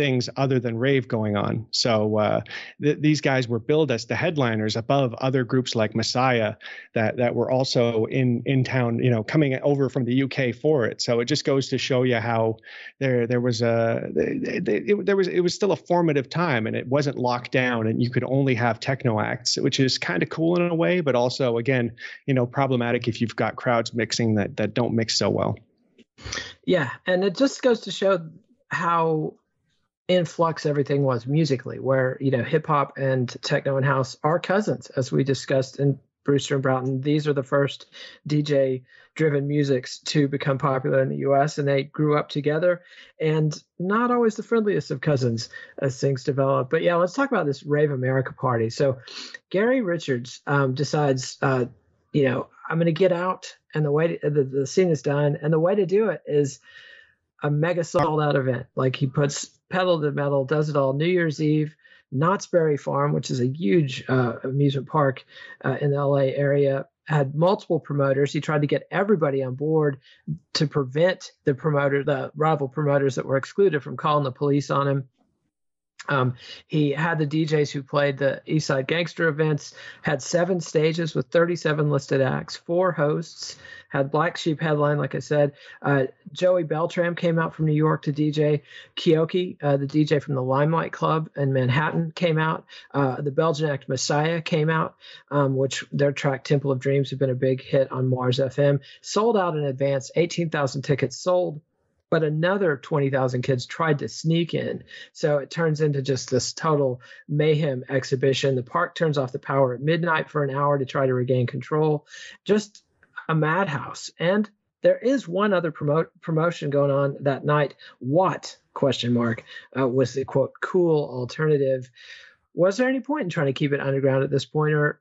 Speaker 3: things other than rave going on. So uh, th- these guys were billed as the headliners above other groups like Messiah that that were also in in town, you know, coming over from the UK for it. So it just goes to show you how there there was a they, they, it, there was it was still a formative time and it wasn't locked down and you could only have techno acts, which is kind of cool in a way, but also again, you know, problematic if you've got crowds mixing that that don't mix so well.
Speaker 2: Yeah, and it just goes to show how in flux everything was musically, where you know hip hop and techno and house are cousins, as we discussed in Brewster and Broughton. These are the first DJ driven musics to become popular in the US, and they grew up together and not always the friendliest of cousins as things develop. But yeah, let's talk about this Rave America party. So Gary Richards um, decides, uh, you know, I'm going to get out, and the way to, the, the scene is done, and the way to do it is a mega sold out event. Like he puts pedal to metal, does it all New Year's Eve, Knott's Berry Farm, which is a huge uh, amusement park uh, in the LA area, had multiple promoters. He tried to get everybody on board to prevent the promoter, the rival promoters that were excluded from calling the police on him. Um, he had the DJs who played the Eastside Gangster events, had seven stages with 37 listed acts, four hosts, had Black Sheep headline, like I said. Uh, Joey Beltram came out from New York to DJ. Keoki, uh, the DJ from the Limelight Club in Manhattan, came out. Uh, the Belgian act Messiah came out, um, which their track Temple of Dreams had been a big hit on Mars FM. Sold out in advance, 18,000 tickets sold but another 20,000 kids tried to sneak in. So it turns into just this total mayhem exhibition. The park turns off the power at midnight for an hour to try to regain control. Just a madhouse. And there is one other promote, promotion going on that night. What question mark uh, was the quote cool alternative? Was there any point in trying to keep it underground at this point, or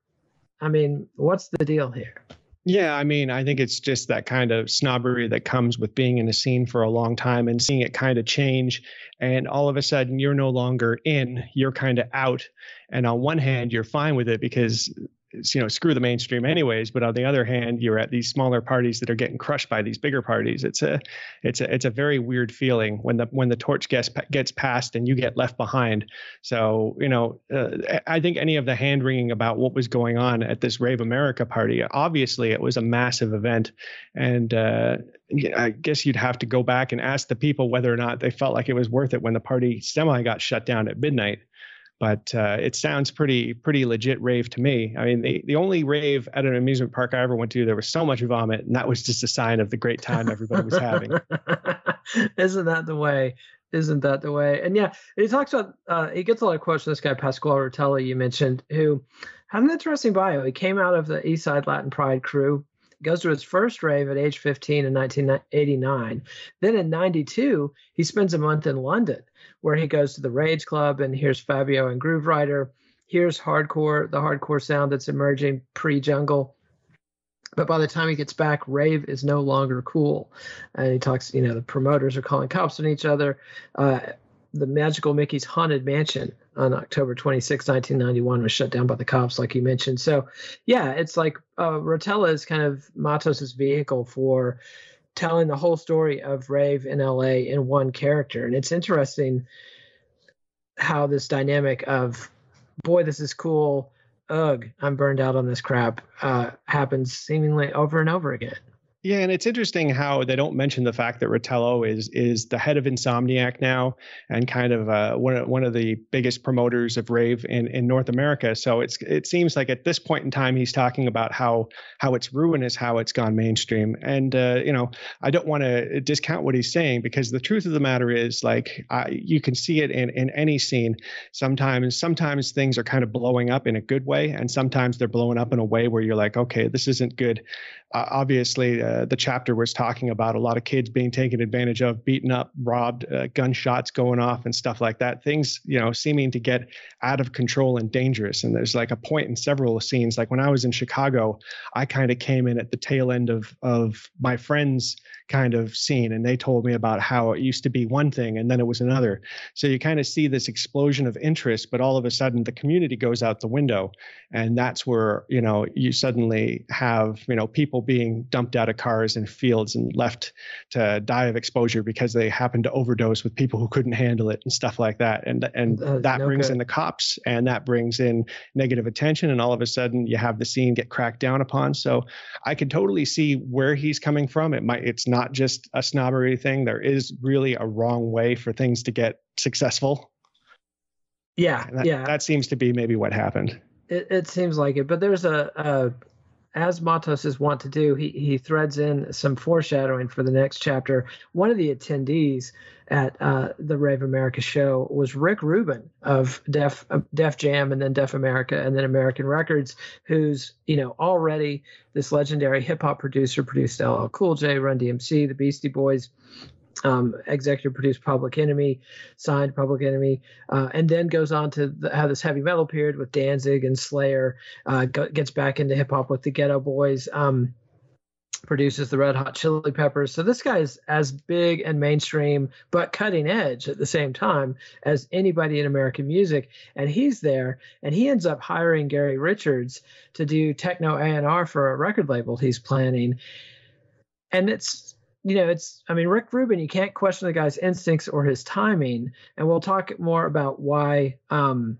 Speaker 2: I mean, what's the deal here?
Speaker 3: Yeah, I mean, I think it's just that kind of snobbery that comes with being in a scene for a long time and seeing it kind of change. And all of a sudden, you're no longer in, you're kind of out. And on one hand, you're fine with it because you know screw the mainstream anyways but on the other hand you're at these smaller parties that are getting crushed by these bigger parties. It's a it's a it's a very weird feeling when the when the torch gets gets passed and you get left behind. So you know uh, i think any of the hand wringing about what was going on at this rave america party obviously it was a massive event. And uh, i guess you'd have to go back and ask the people whether or not they felt like it was worth it when the party semi got shut down at midnight but uh, it sounds pretty pretty legit rave to me. I mean, the, the only rave at an amusement park I ever went to, there was so much vomit, and that was just a sign of the great time everybody was having.
Speaker 2: Isn't that the way? Isn't that the way? And yeah, he talks about uh, he gets a lot of quotes from this guy Pasquale Rotella you mentioned, who had an interesting bio. He came out of the East Side Latin Pride crew goes to his first rave at age 15 in 1989. Then in 92, he spends a month in London where he goes to the Rage Club and hears Fabio and Grooverider. Here's hardcore, the hardcore sound that's emerging pre jungle. But by the time he gets back, rave is no longer cool. And he talks, you know, the promoters are calling cops on each other. Uh, the Magical Mickey's Haunted Mansion on October 26, 1991 was shut down by the cops, like you mentioned. So, yeah, it's like uh, Rotella is kind of Matos's vehicle for telling the whole story of Rave in LA in one character. And it's interesting how this dynamic of, boy, this is cool, ugh, I'm burned out on this crap, uh, happens seemingly over and over again.
Speaker 3: Yeah, and it's interesting how they don't mention the fact that Rotella is is the head of Insomniac now and kind of uh, one of, one of the biggest promoters of rave in, in North America. So it's it seems like at this point in time he's talking about how how it's ruinous how it's gone mainstream. And uh, you know I don't want to discount what he's saying because the truth of the matter is like I, you can see it in in any scene. Sometimes sometimes things are kind of blowing up in a good way, and sometimes they're blowing up in a way where you're like, okay, this isn't good uh, obviously uh, the chapter was talking about a lot of kids being taken advantage of beaten up robbed uh, gunshots going off and stuff like that. Things you know seeming to get out of control and dangerous. And there's like a point in several scenes like when i was in chicago i kind of came in at the tail end of of my friends kind of scene and they told me about how it used to be one thing and then it was another. So you kind of see this explosion of interest but all of a sudden the community goes out the window and that's where you know you suddenly have you know people being dumped out of cars and fields and left to die of exposure because they happened to overdose with people who couldn't handle it and stuff like that. And and that no brings good. in the cops and that brings in negative attention and all of a sudden you have the scene get cracked down upon. So i can totally see where he's coming from. It might it's not not just a snobbery thing. There is really a wrong way for things to get successful.
Speaker 2: Yeah,
Speaker 3: that,
Speaker 2: yeah.
Speaker 3: That seems to be maybe what happened.
Speaker 2: It, it seems like it, but there's a, a as Matos is wont to do, he he threads in some foreshadowing for the next chapter. One of the attendees at uh, the Rave America show was Rick Rubin of Def uh, Def Jam and then Def America and then American Records, who's you know already this legendary hip hop producer, produced LL Cool J, Run DMC, the Beastie Boys, um, executive produced Public Enemy, signed Public Enemy, uh, and then goes on to the, have this heavy metal period with Danzig and Slayer. Uh, go, gets back into hip hop with the Geto Boys. Um, produces the Red Hot Chili Peppers. So this guy is as big and mainstream, but cutting edge at the same time as anybody in American music. And he's there, and he ends up hiring Gary Richards to do techno A and R for a record label he's planning. And it's you know, it's I mean Rick Rubin, you can't question the guy's instincts or his timing. And we'll talk more about why um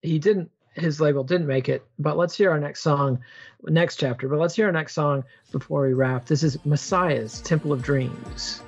Speaker 2: he didn't his label didn't make it. But let's hear our next song, next chapter. But let's hear our next song before we wrap. This is Messiah's Temple of Dreams.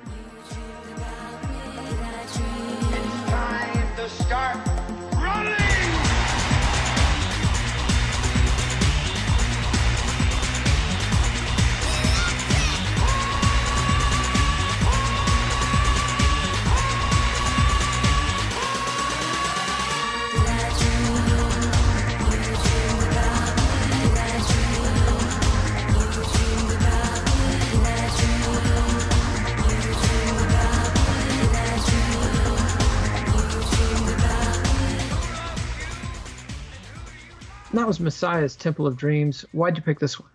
Speaker 2: Messiah's Temple of Dreams. Why'd you pick this one?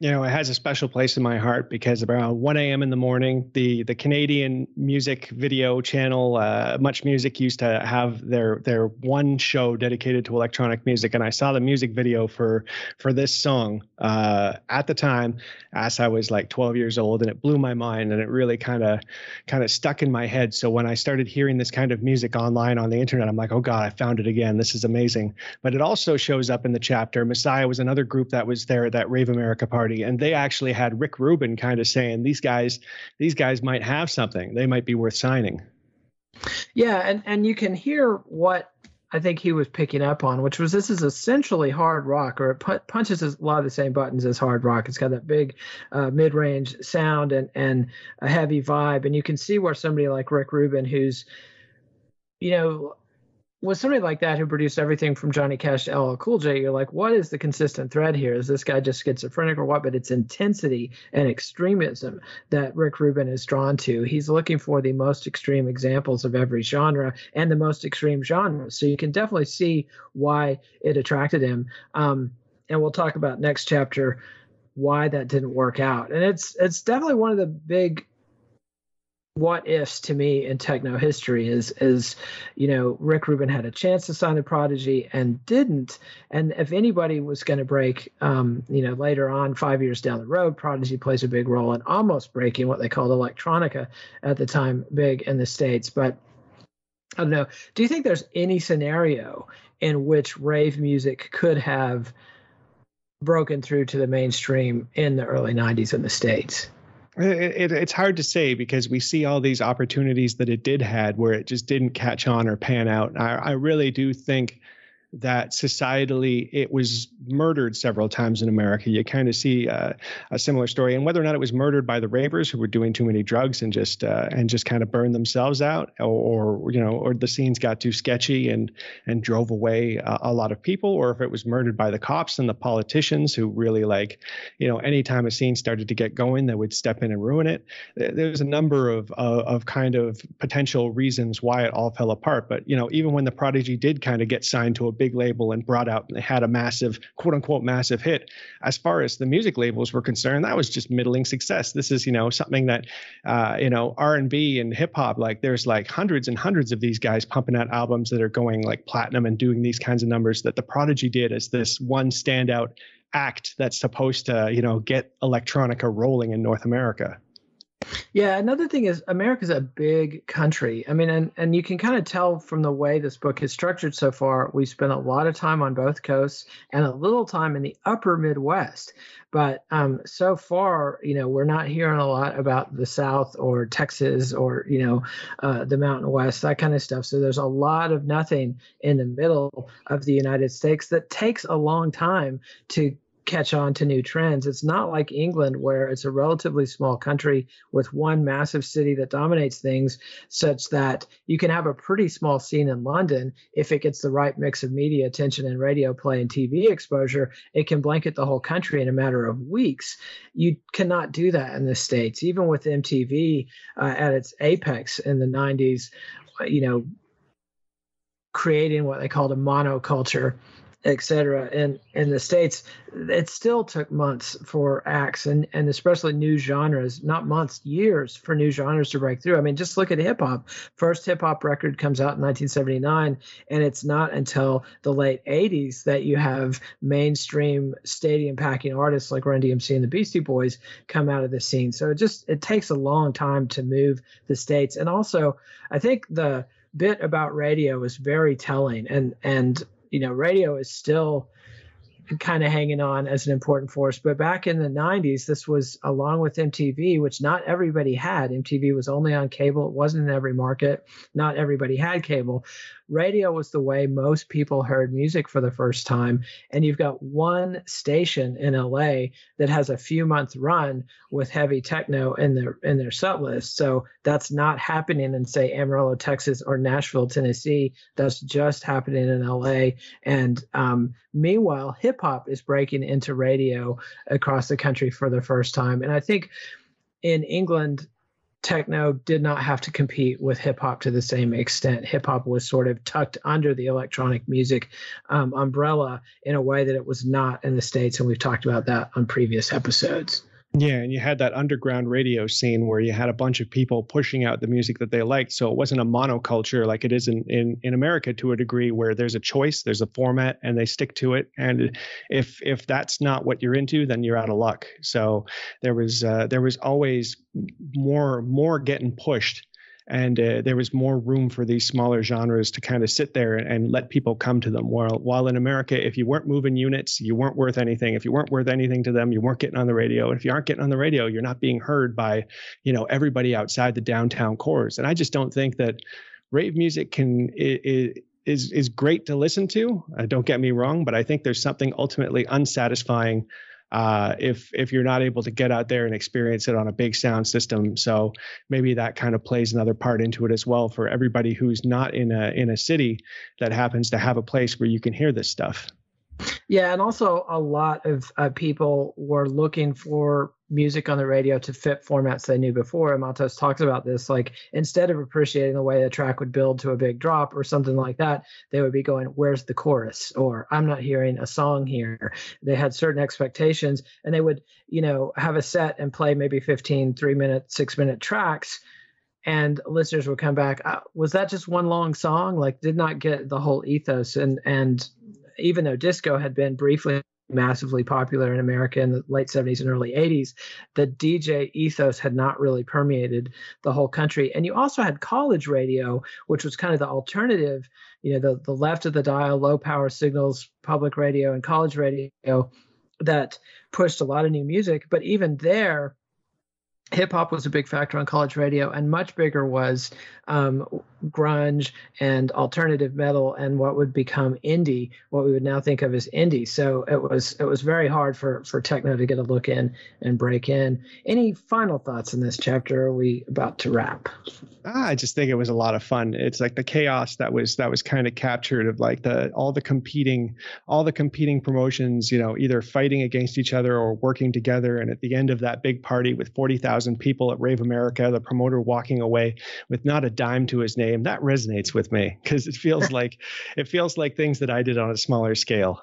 Speaker 3: You know, it has a special place in my heart because around 1 a.m. in the morning, the the Canadian music video channel, uh, Much Music, used to have their their one show dedicated to electronic music, and I saw the music video for for this song uh, at the time, as I was like 12 years old, and it blew my mind, and it really kind of kind of stuck in my head. So when I started hearing this kind of music online on the internet, I'm like, oh God, I found it again. This is amazing. But it also shows up in the chapter. Messiah was another group that was there at that Rave America party party and they actually had Rick Rubin kind of saying these guys these guys might have something they might be worth signing
Speaker 2: yeah and and you can hear what I think he was picking up on, which was this is essentially hard rock, or it punches a lot of the same buttons as hard rock. It's got that big uh, mid-range sound and and a heavy vibe, and you can see where somebody like Rick Rubin, who's you know with somebody like that who produced everything from Johnny Cash to LL Cool J, you're like, what is the consistent thread here? Is this guy just schizophrenic or what? But it's intensity and extremism that Rick Rubin is drawn to. He's looking for the most extreme examples of every genre and the most extreme genres. So you can definitely see why it attracted him. Um, and we'll talk about next chapter why that didn't work out. And it's it's definitely one of the big what ifs to me in techno history is is you know Rick Rubin had a chance to sign the Prodigy and didn't, and if anybody was going to break, um, you know later on five years down the road, Prodigy plays a big role in almost breaking what they called electronica at the time big in the states, but. I don't know. Do you think there's any scenario in which rave music could have broken through to the mainstream in the early 90s in the States?
Speaker 3: It, it, it's hard to say because we see all these opportunities that it did had where it just didn't catch on or pan out. I, I really do think that societally it was murdered several times in America. You kind of see uh, a similar story, and whether or not it was murdered by the ravers who were doing too many drugs and just uh, and just kind of burned themselves out, or, or, you know, or the scenes got too sketchy and and drove away a, lot of people, or if it was murdered by the cops and the politicians who really like, you know, anytime a scene started to get going, they would step in and ruin it. There's a number of of kind of potential reasons why it all fell apart. But you know, even when the Prodigy did kind of get signed to a big label and brought out and had a massive quote unquote massive hit. As far as the music labels were concerned that was just middling success. This is you know something that uh, you know r&b and hip hop like there's like hundreds and hundreds of these guys pumping out albums that are going like platinum and doing these kinds of numbers that the prodigy did as this one standout act that's supposed to you know get electronica rolling in north america
Speaker 2: yeah, another thing is America's a big country. I mean, and, and you can kind of tell from the way this book is structured so far, we spent a lot of time on both coasts and a little time in the upper Midwest. But um, so far, you know, we're not hearing a lot about the South or Texas or, you know, uh, the Mountain West, that kind of stuff. So there's a lot of nothing in the middle of the United States that takes a long time to catch on to new trends. It's not like England, where it's a relatively small country with one massive city that dominates things, such that you can have a pretty small scene in London. If it gets the right mix of media attention and radio play and TV exposure, it can blanket the whole country in a matter of weeks. You cannot do that in the States, even with MTV uh, at its apex in the 90s, you know, creating what they called a monoculture etc. And in the states, it still took months for acts and and especially new genres, not months, years for new genres to break through. I mean, just look at hip hop. First hip hop record comes out in 1979, and it's not until the late 80s that you have mainstream stadium packing artists like Run DMC and the Beastie Boys come out of the scene. So it just it takes a long time to move the states, and also I think the bit about radio is very telling and and you know, radio is still kind of hanging on as an important force. But back in the 90s, this was along with MTV, which not everybody had. MTV was only on cable, it wasn't in every market. Not everybody had cable radio was the way most people heard music for the first time. And you've got one station in LA that has a few month run with heavy techno in their in their set list. So that's not happening in say Amarillo, Texas, or Nashville, Tennessee. That's just happening in LA. And um, meanwhile, hip hop is breaking into radio across the country for the first time. And I think in England techno did not have to compete with hip hop to the same extent. Hip hop was sort of tucked under the electronic music um, umbrella in a way that it was not in the States. And we've talked about that on previous episodes.
Speaker 3: Yeah, and you had that underground radio scene where you had a bunch of people pushing out the music that they liked. So it wasn't a monoculture like it is in, in in America to a degree where there's a choice, there's a format, and they stick to it. And if if that's not what you're into, then you're out of luck. So there was uh, there was always more more getting pushed and uh, there was more room for these smaller genres to kind of sit there and, let people come to them. While while in America, if you weren't moving units, you weren't worth anything. If you weren't worth anything to them, you weren't getting on the radio. And if you aren't getting on the radio, you're not being heard by, you know, everybody outside the downtown cores. And I just don't think that rave music can it, is is great to listen to. Uh, don't get me wrong, but I think there's something ultimately unsatisfying uh, if if you're not able to get out there and experience it on a big sound system. So maybe that kind of plays another part into it as well for everybody who's not in a in a city that happens to have a place where you can hear this stuff.
Speaker 2: Yeah, and also a lot of uh, people were looking for music on the radio to fit formats they knew before. And Matos talks about this. Like instead of appreciating the way a track would build to a big drop or something like that, they would be going, Where's the chorus? Or I'm not hearing a song here. They had certain expectations and they would, you know, have a set and play maybe 15, three minute, six minute tracks. And listeners would come back. Uh, was that just one long song? Like, did not get the whole ethos. And and even though disco had been briefly massively popular in America in the late 70s and early 80s, the DJ ethos had not really permeated the whole country. And you also had college radio, which was kind of the alternative, you know, the, the left of the dial, low power signals, public radio, and college radio that pushed a lot of new music. But even there, hip hop was a big factor on college radio, and much bigger was um, grunge and alternative metal and what would become indie, what we would now think of as indie. So it was it was very hard for for techno to get a look in and break in. Any final thoughts in this chapter? Are we about to wrap?
Speaker 3: I just think it was a lot of fun. It's like the chaos that was that was kind of captured of like the all the competing all the competing promotions, you know, either fighting against each other or working together. And at the end of that big party with forty thousand people at Rave America, the promoter walking away with not a dime to his name, that resonates with me because it feels like it feels like things that I did on a smaller scale.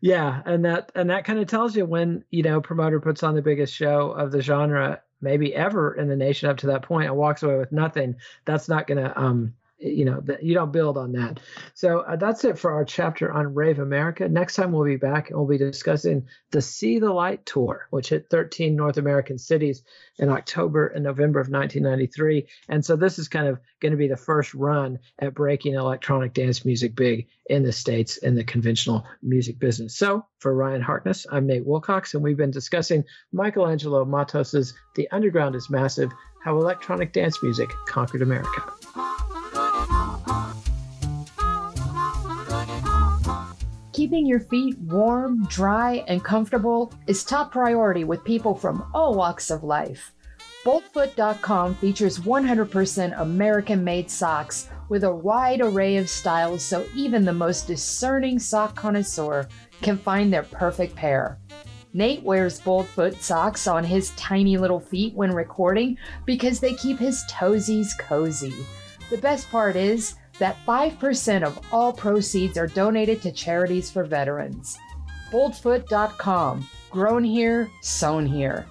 Speaker 2: Yeah, and that and that kind of tells you when you know promoter puts on the biggest show of the genre maybe ever in the nation up to that point and walks away with nothing. That's not going to um you know that you don't build on that. So uh, that's it for our chapter on rave america. Next time we'll be back and we'll be discussing the see the light tour which hit 13 north american cities in october and november of 1993 and so this is kind of going to be the first run at breaking electronic dance music big in the states in the conventional music business. So for ryan harkness i'm nate wilcox and we've been discussing michelangelo matos's the underground is massive how electronic dance music conquered america
Speaker 1: Keeping your feet warm, dry, and comfortable is top priority with people from all walks of life. Boltfoot.com features 100% American made socks with a wide array of styles so even the most discerning sock connoisseur can find their perfect pair. Nate wears Boltfoot socks on his tiny little feet when recording because they keep his toesies cozy. The best part is, that 5% of all proceeds are donated to charities for veterans. Boldfoot.com. Grown here, sewn here.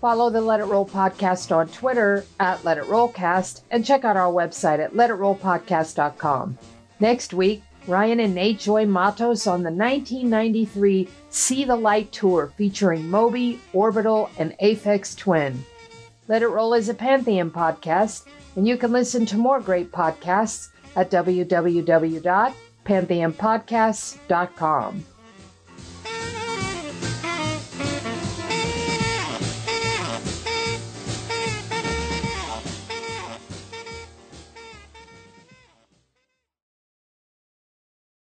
Speaker 1: Follow the Let It Roll podcast on Twitter at Let It Rollcast and check out our website at letitrollpodcast.com. Next week, Ryan and Nate join Matos on the 1993 See the Light tour featuring Moby, Orbital, and Aphex Twin. Let It Roll is a Pantheon podcast, and you can listen to more great podcasts at www.pantheonpodcasts.com.